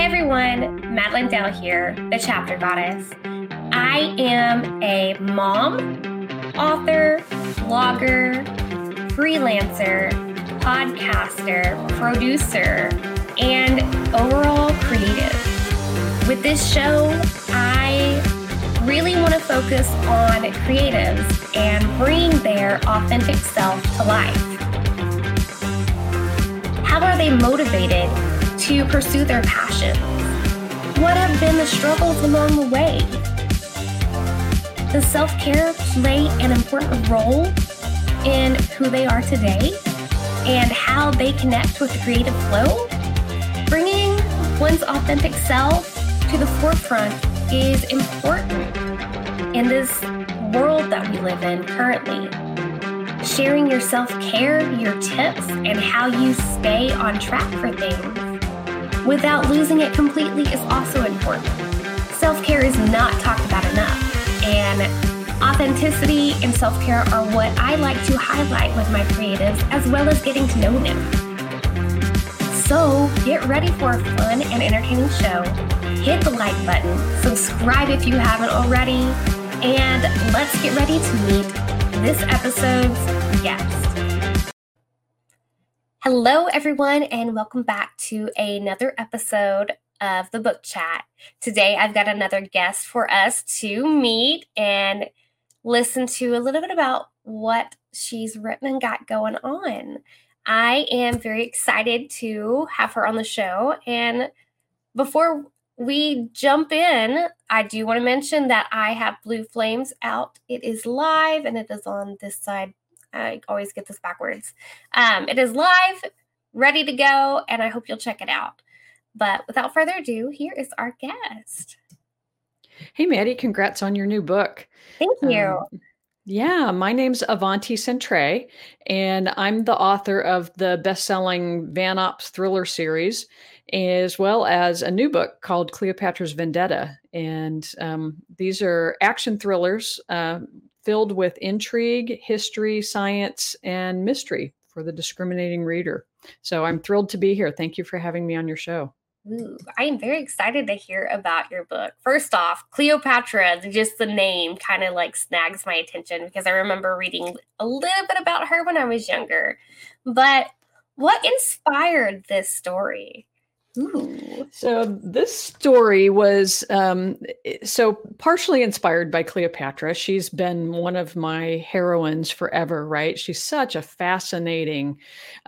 Hey everyone, Madilynn Dale here, the chapter goddess. I am a mom, author, blogger, freelancer, podcaster, producer, and overall creative. With this show, I really want to focus on creatives and bring their authentic self to life. How are they motivated to pursue their passions? What have been the struggles along the way? Does self care play an important role in who they are today and how they connect with the creative flow? Bringing one's authentic self to the forefront is important in this world that we live in currently. Sharing your self care, your tips, and how you stay on track for things without losing it completely is also important. Self care is not talked about enough, and authenticity and self care are what I like to highlight with my creatives as well as getting to know them. So get ready for a fun and entertaining show. Hit the like button, subscribe if you haven't already, and let's get ready to meet this episode's guest. Hello, everyone, and welcome back to another episode of the book chat. Today, I've got another guest for us to meet and listen to a little bit about what she's written and got going on. I am very excited to have her on the show. And before we jump in, I do want to mention that I have Blue Flames out. It is live and it is on this side. I always get this backwards. Um, it is live, ready to go, and I hope you'll check it out. But without further ado, here is our guest. Hey, Maddie, congrats on your new book. Thank you. Um, yeah, my name's Avanti Centrae, and I'm the author of the best selling Van Ops thriller series as well as a new book called Cleopatra's Vendetta. And um, these are action thrillers uh, filled with intrigue, history, science, and mystery for the discriminating reader. So I'm thrilled to be here. Thank you for having me on your show. Ooh, I am very excited to hear about your book. First off, Cleopatra, just the name kind of like snags my attention because I remember reading a little bit about her when I was younger. But what inspired this story? So this story was um, so partially inspired by Cleopatra. She's been one of my heroines forever, right? She's such a fascinating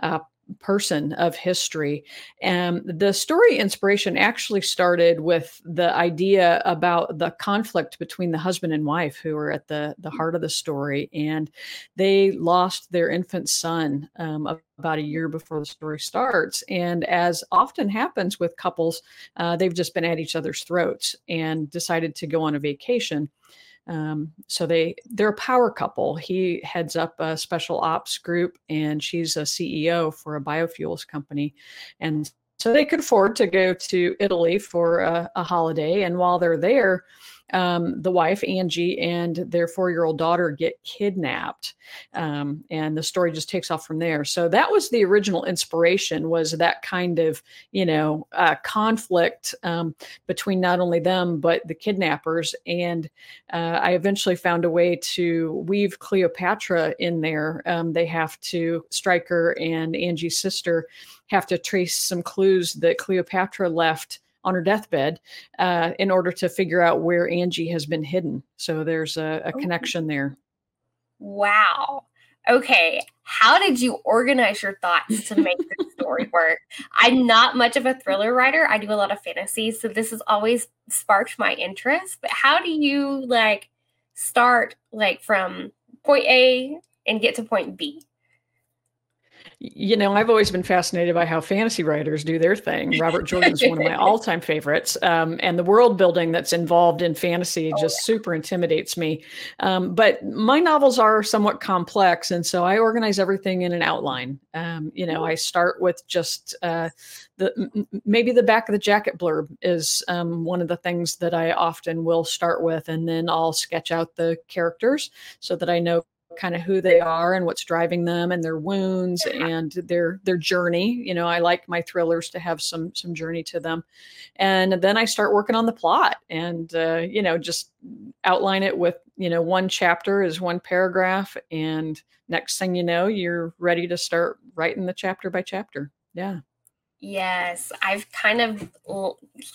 uh, person of history. And the story inspiration actually started with the idea about the conflict between the husband and wife who are at the, the heart of the story. And they lost their infant son um, about a year before the story starts. And as often happens with couples, uh, they've just been at each other's throats and decided to go on a vacation. Um, so they they're a power couple. He heads up a special ops group, and she's a CEO for a biofuels company, and so they could afford to go to Italy for a, a holiday. And while they're there, um, the wife Angie and their four-year-old daughter get kidnapped, um, and the story just takes off from there. So that was the original inspiration was that kind of you know uh, conflict um, between not only them but the kidnappers. And uh, I eventually found a way to weave Cleopatra in there. Um, they have to Stryker and Angie's sister have to trace some clues that Cleopatra left on her deathbed uh, in order to figure out where Angie has been hidden. So there's a, a connection there. Wow. Okay. How did you organize your thoughts to make this story work? I'm not much of a thriller writer. I do a lot of fantasy. So this has always sparked my interest. But how do you like start like from point A and get to point B? You know, I've always been fascinated by how fantasy writers do their thing. Robert Jordan's one of my all-time favorites, um, and the world building that's involved in fantasy oh, just yeah. super intimidates me. Um, but my novels are somewhat complex, and so I organize everything in an outline. Um, you know, I start with just uh, the maybe the back of the jacket blurb is um, one of the things that I often will start with, and then I'll sketch out the characters so that I know kind of who they are and what's driving them and their wounds and their their journey you know i like my thrillers to have some some journey to them. And then i start working on the plot and uh, you know just outline it with you know one chapter is one paragraph and next thing you know you're ready to start writing the chapter by chapter. Yeah. Yes i've kind of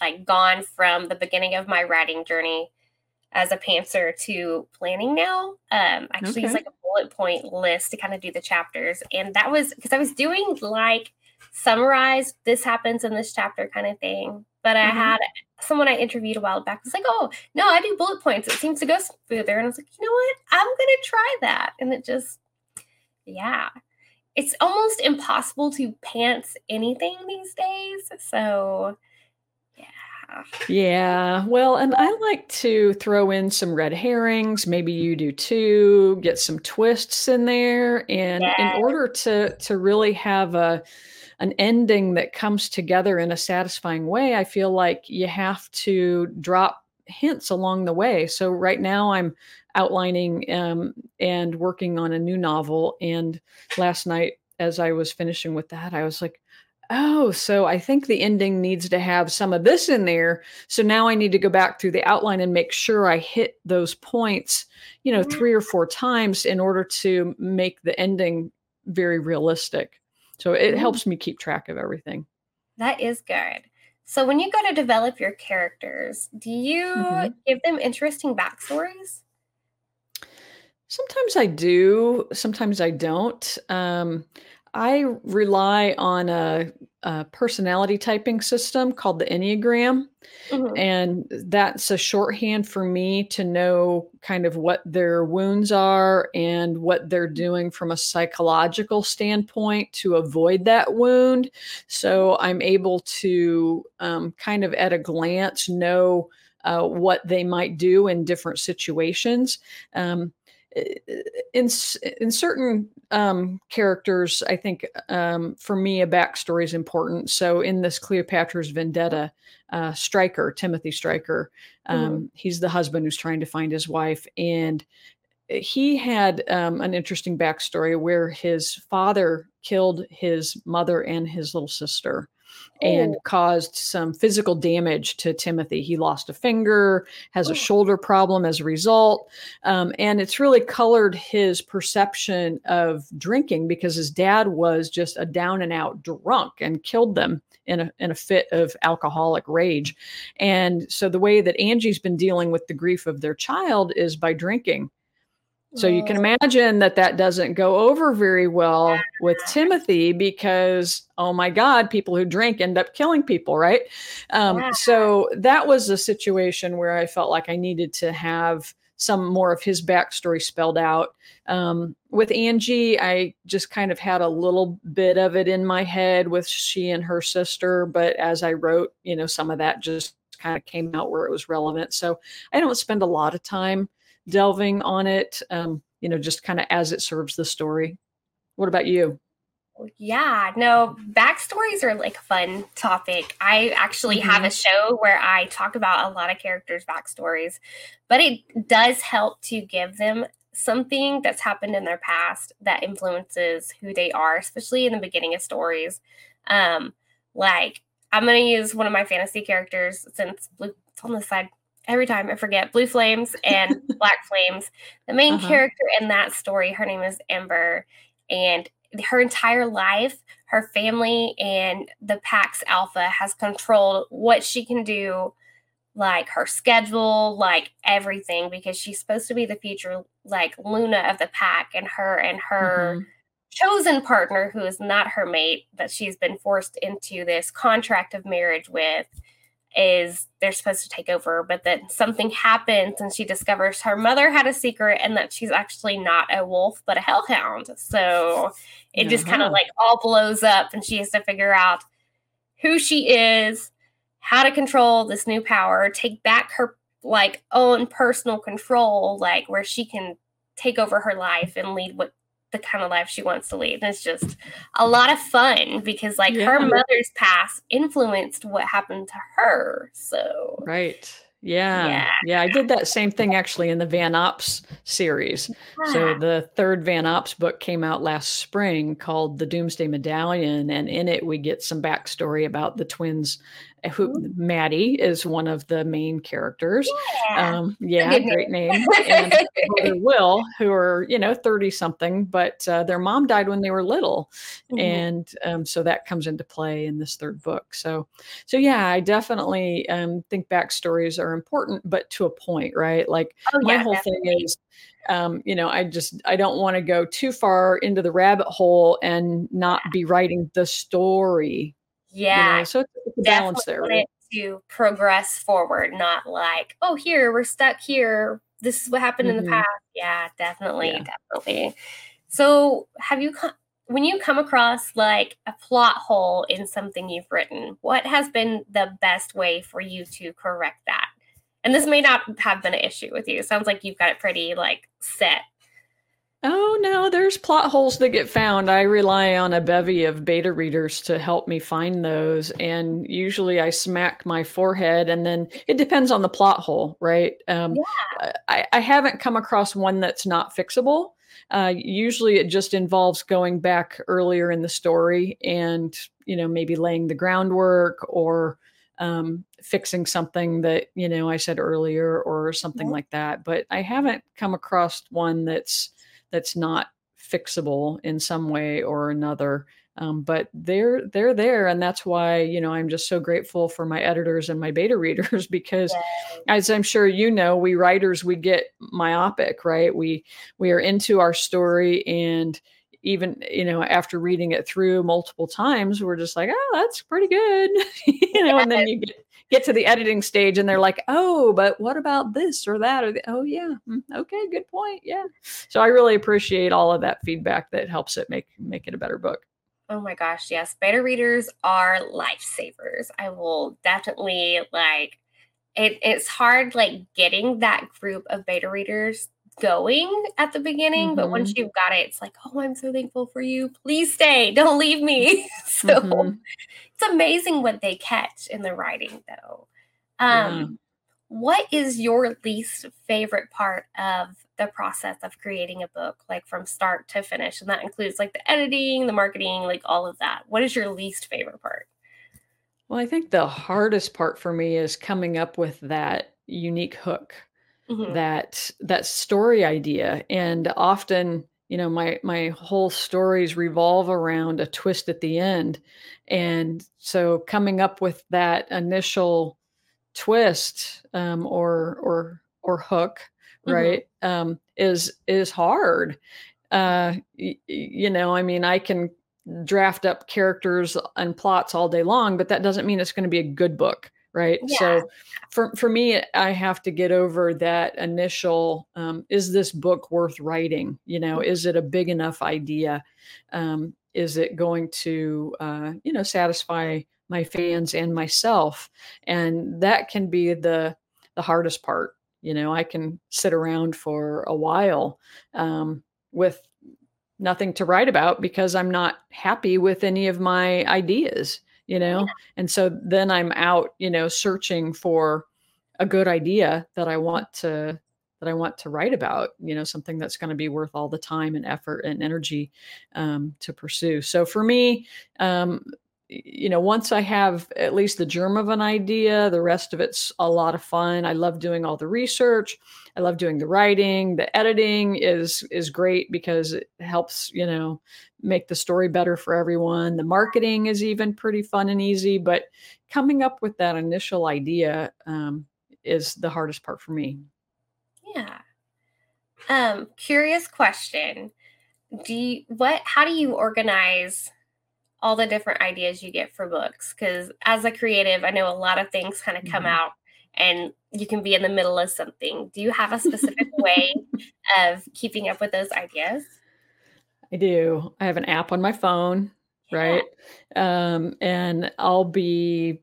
like gone from the beginning of my writing journey as a pantser to planning now. Um, actually, okay. use like a bullet point list to kind of do the chapters, and that was because I was doing like summarize this happens in this chapter kind of thing. But I mm-hmm. had someone I interviewed a while back was like, "Oh no, I do bullet points. It seems to go smoother." And I was like, "You know what? I'm gonna try that." And it just, yeah, it's almost impossible to pants anything these days. So yeah. Well, and I like to throw in some red herrings. Maybe you do too. Get some twists in there, and yes. in order to to really have a an ending that comes together in a satisfying way, I feel like you have to drop hints along the way. So right now, I'm outlining um, and working on a new novel, and last night as I was finishing with that, I was like, Oh, so I think the ending needs to have some of this in there. So now I need to go back through the outline and make sure I hit those points, you know, three or four times in order to make the ending very realistic. So it helps me keep track of everything. That is good. So when you go to develop your characters, do you mm-hmm. give them interesting backstories? Sometimes I do, sometimes I don't. Um, I rely on a, a, personality typing system called the Enneagram. Mm-hmm. And that's a shorthand for me to know kind of what their wounds are and what they're doing from a psychological standpoint to avoid that wound. So I'm able to um, kind of at a glance know uh, what they might do in different situations. Um, in in certain um, characters, I think um, for me a backstory is important. So in this Cleopatra's Vendetta, uh, Stryker Timothy Stryker, um, mm-hmm. he's the husband who's trying to find his wife, and he had um, an interesting backstory where his father killed his mother and his little sister and oh. caused some physical damage to Timothy. He lost a finger, has a oh. shoulder problem as a result. Um, and it's really colored his perception of drinking because his dad was just a down and out drunk and killed them in a, in a fit of alcoholic rage. And so the way that Angie's been dealing with the grief of their child is by drinking. So you can imagine that that doesn't go over very well with Timothy because, oh my God, people who drink end up killing people, right? Um, so that was a situation where I felt like I needed to have some more of his backstory spelled out. Um, with Angie, I just kind of had a little bit of it in my head with she and her sister, but as I wrote, you know, some of that just kind of came out where it was relevant. So I don't spend a lot of time delving on it, um, you know, just kind of as it serves the story. What about you? Yeah, no, backstories are like a fun topic. I actually mm-hmm. have a show where I talk about a lot of characters' backstories, but it does help to give them something that's happened in their past that influences who they are, especially in the beginning of stories. Um, like I'm gonna use one of my fantasy characters since Blue it's on the side every time I forget Blue Flames and Black Flames. The main uh-huh. character in that story, her name is Ember, and her entire life, her family and the Pax Alpha has controlled what she can do, like her schedule, like everything, because she's supposed to be the future, like Luna of the pack, and her and her. Mm-hmm. Chosen partner, who is not her mate, that she's been forced into this contract of marriage with, is they're supposed to take over, but then something happens and she discovers her mother had a secret and that she's actually not a wolf but a hellhound. So it uh-huh. just kind of like all blows up and she has to figure out who she is, how to control this new power, take back her like own personal control, like where she can take over her life and lead what the kind of life she wants to lead. And it's just a lot of fun because like yeah. her mother's past influenced what happened to her. So Right. Yeah, yeah. Yeah. I did that same thing actually in the Van Ops series. Yeah. So the third Van Ops book came out last spring called The Doomsday Medallion. And in it, we get some backstory about the twins who Maddie is one of the main characters. Yeah, um, yeah great name. and Will, who are you know thirty something, but uh, their mom died when they were little, mm-hmm. and um, so that comes into play in this third book. So, so yeah, I definitely um, think backstories are important, but to a point, right? Like oh, my yeah, whole definitely. thing is um, you know, I just I don't want to go too far into the rabbit hole and not be writing the story yeah. You know, so it's a balance there. Right? To progress forward, not like, oh, here, we're stuck here. This is what happened mm-hmm. in the mm-hmm. past. Yeah, definitely. Yeah. Definitely. So, have you, when you come across like a plot hole in something you've written, what has been the best way for you to correct that? And this may not have been an issue with you. It sounds like you've got it pretty like set Oh no, there's plot holes that get found. I rely on a bevy of beta readers to help me find those. And usually I smack my forehead and then it depends on the plot hole, right? Um, yeah. I, I haven't come across one that's not fixable. Uh, usually it just involves going back earlier in the story and, you know, maybe laying the groundwork or um, fixing something that, you know, I said earlier or something yeah. like that. But I haven't come across one that's, that's not fixable in some way or another. Um, but they're they're there, and that's why you know I'm just so grateful for my editors and my beta readers because, as I'm sure you know, we writers we get myopic, right? We we are into our story and even you know after reading it through multiple times we're just like oh that's pretty good you know and then you get get to the editing stage and they're like, oh, but what about this or that? Or the, oh, yeah, mm, okay, good point. Yeah. So I really appreciate all of that feedback that helps it make make it a better book. Oh my gosh, yes. Beta readers are lifesavers. I will definitely like it, it's hard like getting that group of beta readers going at the beginning, mm-hmm. but once mm-hmm. you've got it, it's like, oh, I'm so thankful for you. Please stay. Don't leave me. so mm-hmm. it's amazing what they catch in the writing, though. Um, yeah. What is your least favorite part of the process of creating a book, like from start to finish? And that includes like the editing, the marketing, like all of that. What is your least favorite part? Well, I think the hardest part for me is coming up with that unique hook mm-hmm. that that story idea and often you know my my whole stories revolve around a twist at the end and so coming up with that initial twist um, or or or hook mm-hmm. right um, is is hard uh, y- you know i mean i can draft up characters and plots all day long but that doesn't mean it's going to be a good book right? Yeah. so for for me i have to get over that initial um, is this book worth writing? You know is it a big enough idea? Um, is it going to uh, you know satisfy my fans and myself? And that can be the the hardest part you know i can sit around for a while um, with nothing to write about because i'm not happy with any of my ideas you know yeah. and so then i'm out you know searching for a good idea that i want to that i want to write about you know something that's going to be worth all the time and effort and energy um, to pursue so for me um, you know, once I have at least the germ of an idea, the rest of it's a lot of fun. I love doing all the research. I love doing the writing. The editing is is great because it helps, you know, make the story better for everyone. The marketing is even pretty fun and easy, but coming up with that initial idea um, is the hardest part for me. Yeah. Um, curious question. Do you what how do you organize all the different ideas you get for books because as a creative i know a lot of things kind of come mm-hmm. out and you can be in the middle of something. Do you have a specific way of keeping up with those ideas? I do. I have an app on my phone yeah. right? Um, and i'll be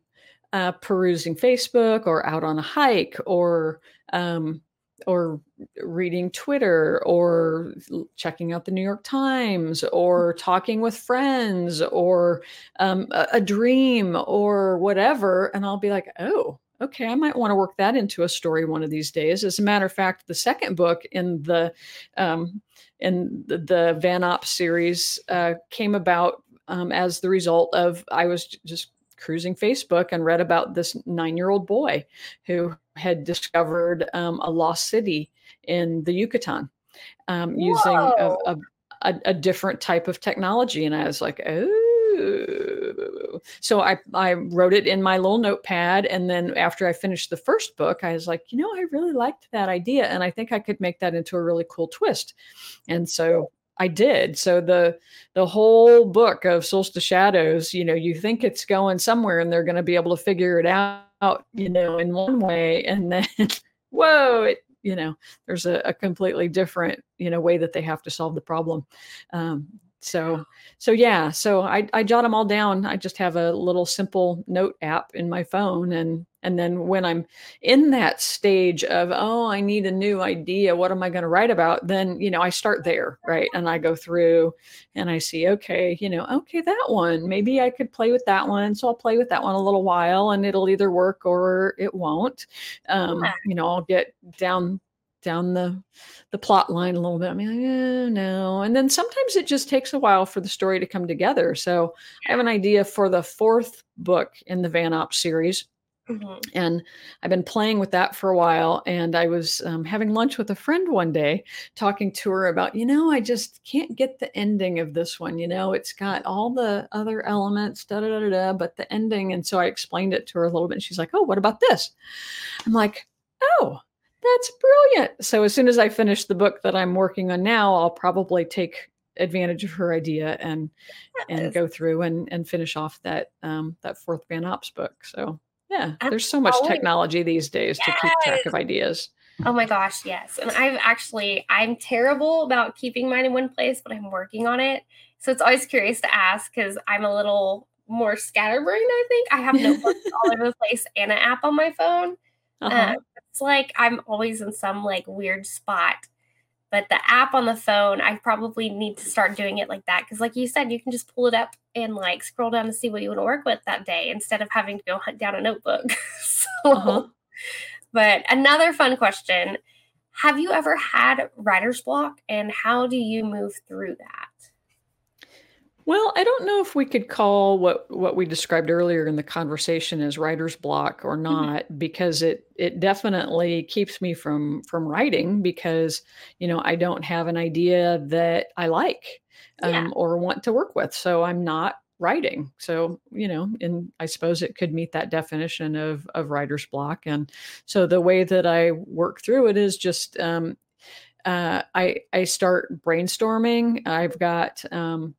uh, perusing facebook or out on a hike or um, or reading Twitter or checking out the New York Times or talking with friends or um, a, a, dream or whatever. And I'll be like, oh, okay, I might want to work that into a story one of these days. As a matter of fact, the second book in the um, in the, the Van Op series uh, came about um, as the result of I was just cruising Facebook and read about this nine year old boy who had discovered um, a lost city in the Yucatan um, using a, a, a, different type of technology. And I was like, oh. So I, I wrote it in my little notepad. And then after I finished the first book, I was like, you know, I really liked that idea. And I think I could make that into a really cool twist. And so I did. So the the whole book of Solstice Shadows, you know, you think it's going somewhere and they're going to be able to figure it out, you know, in one way, and then whoa, it you know, there's a, a completely different you know way that they have to solve the problem. Um, so so yeah, so I I jot them all down. I just have a little simple note app in my phone and and then when I'm in that stage of, oh, I need a new idea, what am I going to write about? Then, you know, I start there, right? And I go through and I see, okay, you know, okay, that one, maybe I could play with that one. So I'll play with that one a little while and it'll either work or it won't. Um, you know, I'll get down down the the plot line a little bit. I mean, like, eh, no. And then sometimes it just takes a while for the story to come together. So I have an idea for the fourth book in the Van Op series. Mm-hmm. And I've been playing with that for a while. And I was um, having lunch with a friend one day, talking to her about, you know, I just can't get the ending of this one. You know, it's got all the other elements, da da da da, but the ending. And so I explained it to her a little bit. And she's like, oh, what about this? I'm like, oh, that's brilliant. So as soon as I finish the book that I'm working on now, I'll probably take advantage of her idea and and go through and and finish off that um that fourth Van Ops book. So yeah, there's so much technology these days yes. to keep track of ideas. Oh my gosh, yes. And I've actually I'm terrible about keeping mine in one place, but I'm working on it. So it's always curious to ask because I'm a little more scatterbrained, I think. I have notebooks all over the place and an app on my phone. Uh-huh. Uh, it's like I'm always in some like weird spot but the app on the phone, I probably need to start doing it like that. Because, like you said, you can just pull it up and like scroll down to see what you want to work with that day instead of having to go hunt down a notebook. so, uh-huh. but another fun question Have you ever had writer's block and how do you move through that? Well, I don't know if we could call what what we described earlier in the conversation as writer's block or mm-hmm. not mm-hmm. because it it definitely keeps me from from writing because you know I don't have an idea that I like um, yeah. or want to work with, so I'm not writing. So you know, and I suppose it could meet that definition of of writer's block. And so the way that I work through it is just um, uh, I I start brainstorming. I've got um,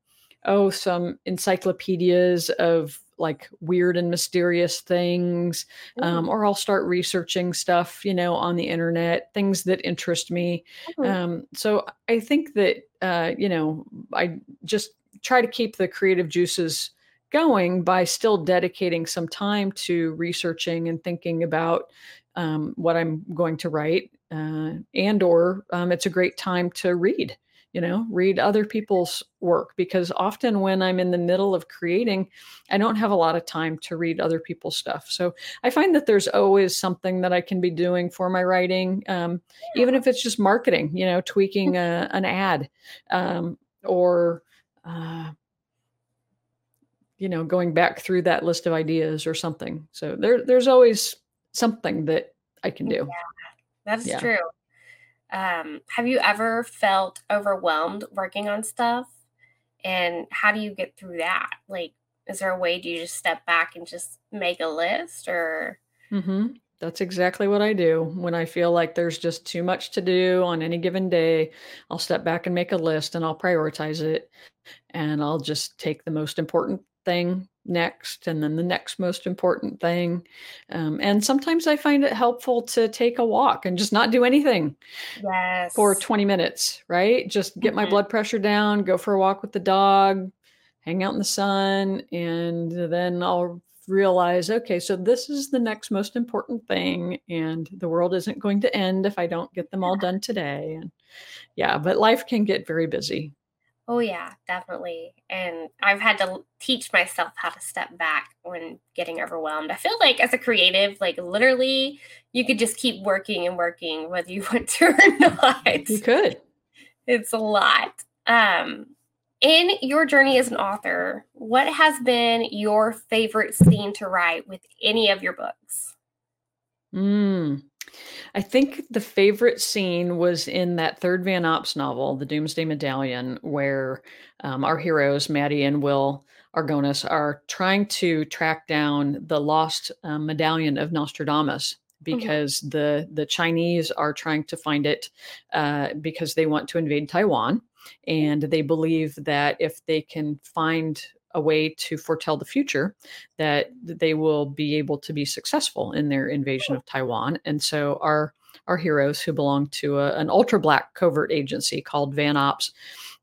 oh, some encyclopedias of like weird and mysterious things, um, or I'll start researching stuff, you know, on the internet, things that interest me. Mm-hmm. Um, so I think that, uh, you know, I just try to keep the creative juices going by still dedicating some time to researching and thinking about um, what I'm going to write, uh, and or um, it's a great time to read you know read other people's work because often when i'm in the middle of creating i don't have a lot of time to read other people's stuff. So i find that there's always something that i can be doing for my writing um, even if it's just marketing you know tweaking a, an ad um, or uh, you know going back through that list of ideas or something. So there there's always something that i can do. Yeah, that's yeah. true um, have you ever felt overwhelmed working on stuff? And how do you get through that? Like, is there a way do you just step back and just make a list or? Mm-hmm. That's exactly what I do. When I feel like there's just too much to do on any given day, I'll step back and make a list and I'll prioritize it. And I'll just take the most important thing next and then the next most important thing. Um, and sometimes i find it helpful to take a walk and just not do anything yes. for 20 minutes right? Just get mm-hmm. my blood pressure down go for a walk with the dog hang out in the sun and then i'll realize okay so this is the next most important thing and the world isn't going to end if i don't get them all done today. And yeah but life can get very busy Oh yeah, definitely. And I've had to teach myself how to step back when getting overwhelmed. I feel like as a creative, like literally you could just keep working and working whether you want to or not. You could. It's a lot. Um in your journey as an author, what has been your favorite scene to write with any of your books? Mm. I think the favorite scene was in that third Van Ops novel, The Doomsday Medallion, where um, our heroes, Maddie and Will Argonis, are trying to track down the lost um, medallion of Nostradamus mm-hmm. because mm-hmm. the the Chinese are trying to find it uh, because they want to invade Taiwan, and they believe that if they can find a way to foretell the future that they will be able to be successful in their invasion of Taiwan. And so our our heroes who belong to a, an ultra black covert agency called Van Ops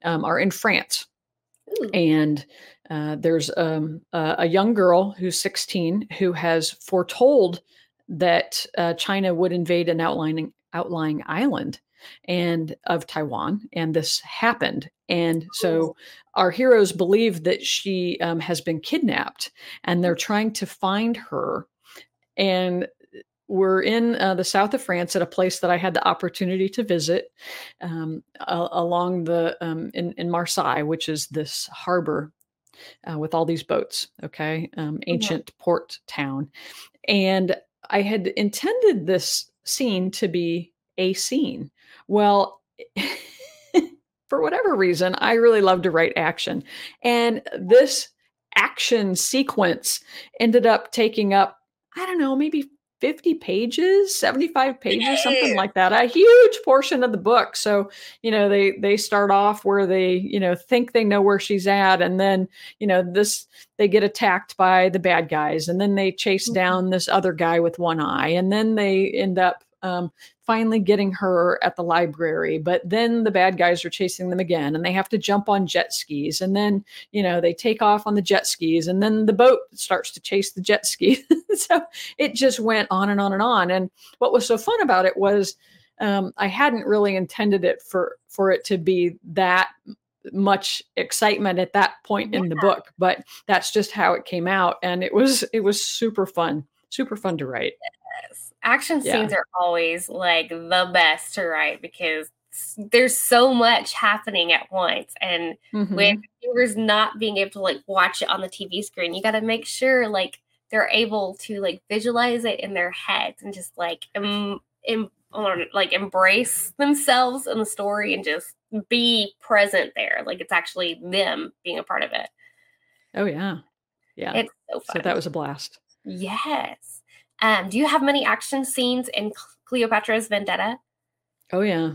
um, are in France. Ooh. And uh, there's um, a, a, young girl who's 16 who has foretold that uh, China would invade an outlying outlying island and of Taiwan, and this happened. And so our heroes believe that she um, has been kidnapped, and they're trying to find her. And we're in uh, the south of France at a place that I had the opportunity to visit um, along the um, in, in Marseille, which is this harbor uh, with all these boats. Okay, um, ancient mm-hmm. port town, and I had intended this scene to be a scene. Well, for whatever reason, I really love to write action. And this action sequence ended up taking up, I don't know, maybe 50 pages 75 pages something like that a huge portion of the book so you know they they start off where they you know think they know where she's at and then you know this they get attacked by the bad guys and then they chase mm-hmm. down this other guy with one eye and then they end up um, finally getting her at the library. But then the bad guys are chasing them again, and they have to jump on jet skis. And then, you know, they take off on the jet skis, and then the boat starts to chase the jet ski. so it just went on and on and on. And what was so fun about it was um, I hadn't really intended it for for it to be that much excitement at that point yeah. in the book but that's just how it came out and it was it was super fun super fun to write action yeah. scenes are always like the best to write because there's so much happening at once and mm-hmm. with viewers not being able to like watch it on the tv screen you got to make sure like they're able to like visualize it in their heads and just like em- em- like embrace themselves in the story and just be present there like it's actually them being a part of it. Oh yeah. Yeah. It's so fun. so that was a blast. Yes um, do you have many action scenes in Cleopatra's Vendetta? Oh yeah.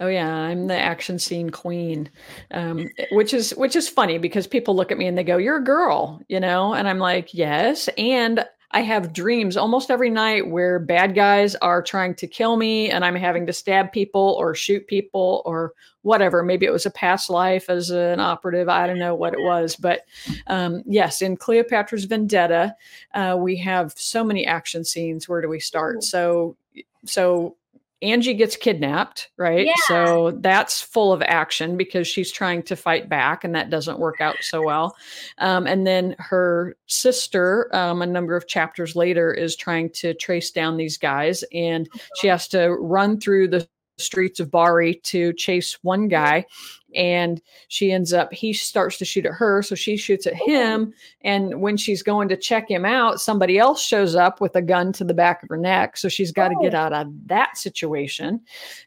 Oh yeah, I'm the action scene queen, um, which is which is funny because people look at me and they go, "You're a girl," you know, and I'm like, "Yes," and I have dreams almost every night where bad guys are trying to kill me and I'm having to stab people or shoot people or whatever. Maybe it was a past life as an operative. I don't know what it was. But um, yes, in Cleopatra's Vendetta, uh, we have so many action scenes. Where do we start? So, so Angie gets kidnapped, right? Yeah. So that's full of action because she's trying to fight back, and that doesn't work out so well. Um, and then her sister, um, a number of chapters later, is trying to trace down these guys, and she has to run through the streets of Bari to chase one guy. And she ends up, he starts to shoot at her. So she shoots at him. And when she's going to check him out, somebody else shows up with a gun to the back of her neck. So she's got to get oh. out of that situation.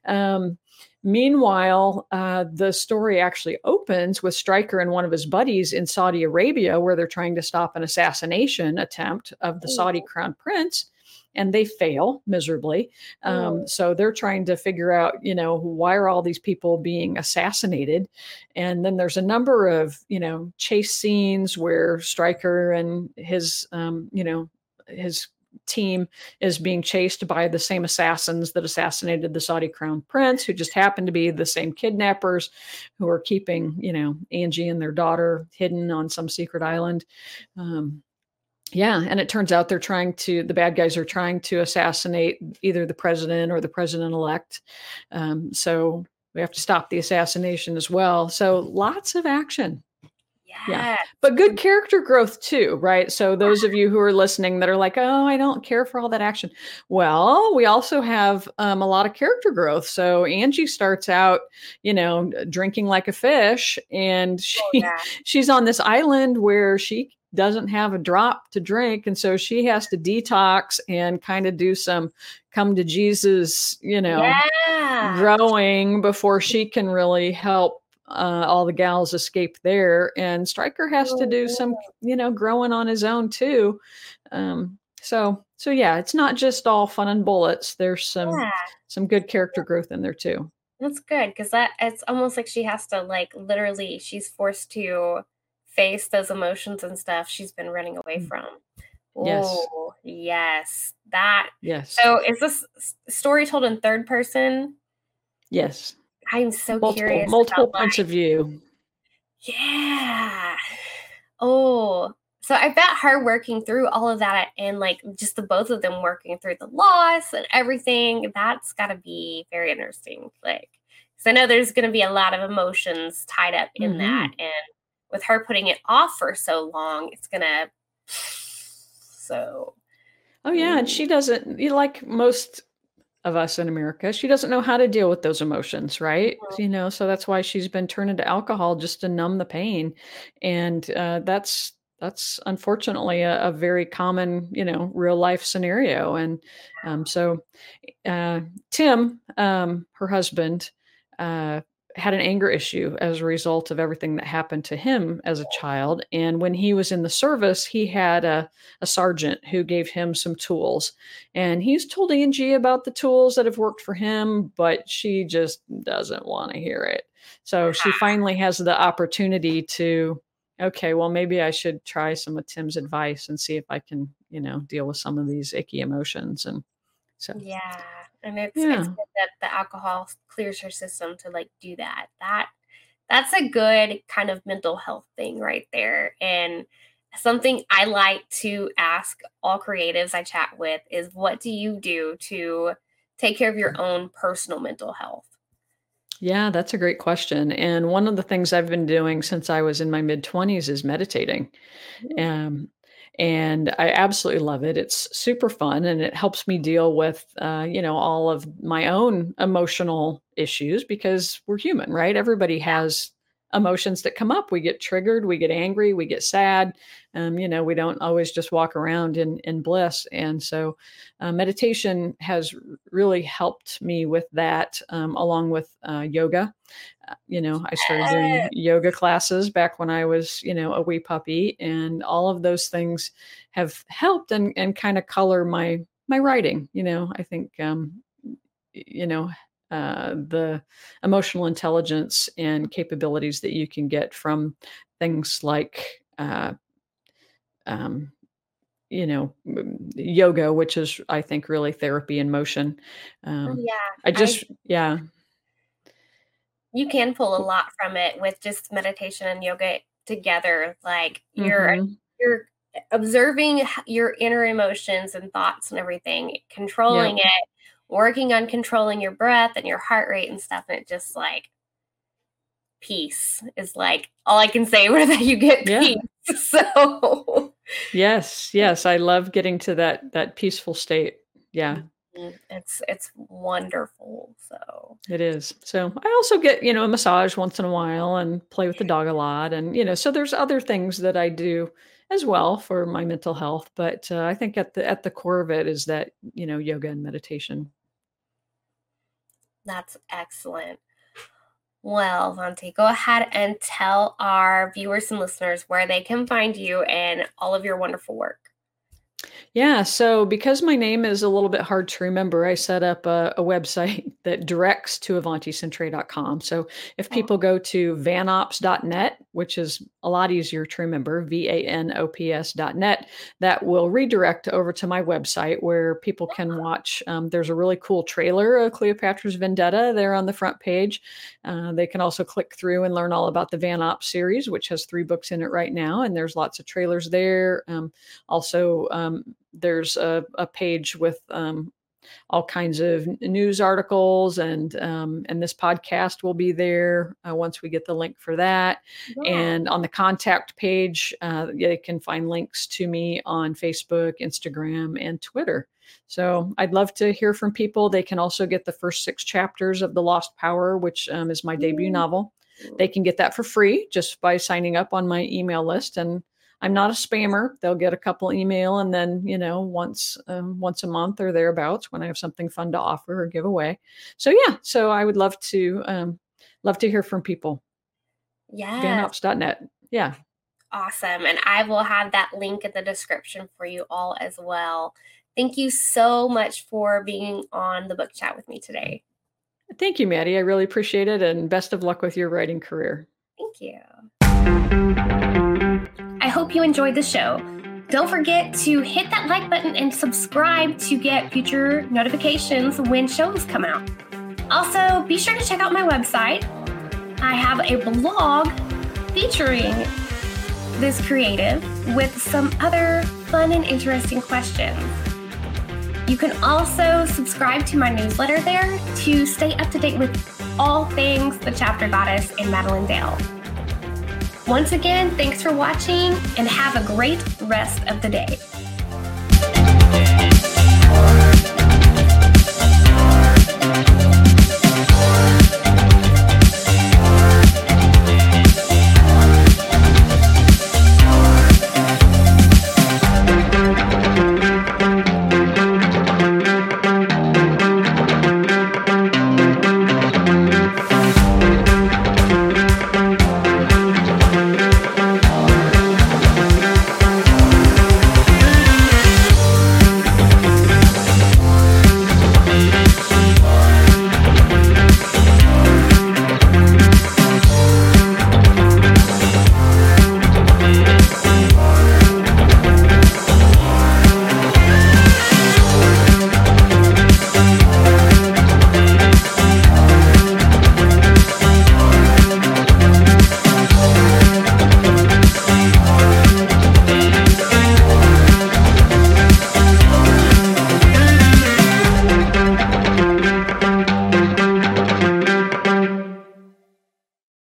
Um, Meanwhile, uh, the story actually opens with Stryker and one of his buddies in Saudi Arabia, where they're trying to stop an assassination attempt of the Saudi crown prince and they fail miserably. Um, so they're trying to figure out, you know, why are all these people being assassinated? And then there's a number of, you know, chase scenes where Stryker and his, um, you know, his team is being chased by the same assassins that assassinated the Saudi crown prince, who just happened to be the same kidnappers who are keeping, you know, Angie and their daughter hidden on some secret island. Um, yeah, and it turns out they're trying to the bad guys are trying to assassinate either the president or the president elect. Um, so we have to stop the assassination as well. So lots of action. Yes. Yeah. But good character growth too, right? So those of you who are listening that are like, "Oh, I don't care for all that action." Well, we also have um, a lot of character growth. So Angie starts out, you know, drinking like a fish, and she Oh, yeah. she's on this island where she doesn't have a drop to drink, and so she has to detox and kind of do some come to Jesus, you know, yeah. growing before she can really help uh, all the gals escape there. And Stryker has to do some, you know, growing on his own too. Um, so, so yeah, it's not just all fun and bullets. There's some Yeah. some good character growth in there too. That's good because that it's almost like she has to like literally she's forced to face those emotions and stuff she's been running away Mm. from. Yes. Oh, yes. That Yes. so is this story told in third person? yes. I'm so Multiple curious. multiple points of view. Yeah. Oh, so I bet her working through all of that and like just the both of them working through the loss and everything, that's got to be very interesting. Like, because I know there's going to be a lot of emotions tied up in that. And with her putting it off for so long, it's to. So, Oh yeah, and she doesn't you like most of us in America, she doesn't know how to deal with those emotions, right? Mhm. You know, so that's why she's been turned into alcohol just to numb the pain, and uh, that's that's unfortunately a, a very common, you know, real life scenario. And um, so, uh, Tim, um, her husband, uh, had an anger issue as a result of everything that happened to him as a child. And when he was in the service, he had a, a sergeant who gave him some tools. And he's told Angie about the tools that have worked for him, but she just doesn't want to hear it. So she ah. finally has the opportunity to, okay, well, maybe I should try some of Tim's advice and see if I can, you know, deal with some of these icky emotions. And so, yeah. And it's, Yeah. it's good that the alcohol clears her system to like do that. That that's a good kind of mental health thing right there. And something I like to ask all creatives I chat with is what do you do to take care of your own personal mental health? yeah, that's a great question. And one of the things I've been doing since I was in my mid 20s is meditating. Um, and I absolutely love it. It's super fun and it helps me deal with, uh, you know, all of my own emotional issues because we're human, right? Everybody has emotions that come up. We get triggered, we get angry, we get sad. Um, you know, we don't always just walk around in, in bliss. And so uh, meditation has really helped me with that, um, along with uh, yoga. Uh, you know, I started doing yoga classes back when I was, you know, a wee puppy, and all of those things have helped and and kind of color my my writing. You know, I think, um, you know, uh, the emotional intelligence and capabilities that you can get from things like. Uh, um, you know, yoga, which is, I think, really therapy in motion. Oh, Um, yeah. I just, yeah, you can pull a lot from it with just meditation and yoga together. Like you're mhm, you're observing your inner emotions and thoughts and everything, controlling it, working on controlling your breath and your heart rate and stuff. And it just like peace is like all I can say where that you get Yeah. peace. So yes, yes, I love getting to that that peaceful state. Yeah. it's it's wonderful. So It is. So I also get, you know, a massage once in a while and play with the dog a lot. And, you know, so there's other things that I do as well for my mental health. But uh, I think at the at the core of it is that, you know, yoga and meditation. That's excellent. Well, Vontae, go ahead and tell our viewers and listeners where they can find you and all of your wonderful work. Yeah. So because my name is a little bit hard to remember, I set up a, a website that directs to avanticentrae.com. So if Oh. people go to vanops.net, which is a lot easier to remember, V A N O P S.net, that will redirect over to my website where people can watch. Um, there's a really cool trailer of Cleopatra's Vendetta there on the front page. Uh, they can also click through and learn all about the Van Ops series, which has three books in it right now. And there's lots of trailers there. Um, also, um, there's a, a page with um, all kinds of news articles, and um, and this podcast will be there uh, once we get the link for that. Yeah. And on the contact page, uh, they can find links to me on Facebook, Instagram, and Twitter. So I'd love to hear from people. They can also get the first six chapters of The Lost Power, which um, is my debut novel. They can get that for free just by signing up on my email list. And I'm not a spammer. They'll get a couple email, and then you know once um, once a month or thereabouts when I have something fun to offer or give away. So yeah, so I would love to um, love to hear from people. Yeah, vanops.net. Yeah. Awesome. And I will have that link in the description for you all as well. Thank you so much for being on the book chat with me today. Thank you, Maddie. I really appreciate it. And best of luck with your writing career. Thank you. I hope you enjoyed the show. Don't forget to hit that like button and subscribe to get future notifications when shows come out. Also, be sure to check out my website. I have a blog featuring this creative with some other fun and interesting questions. You can also subscribe to my newsletter there to stay up to date with all things the chapter goddess in Madilynn Dale. Once again, thanks for watching and have a great rest of the day.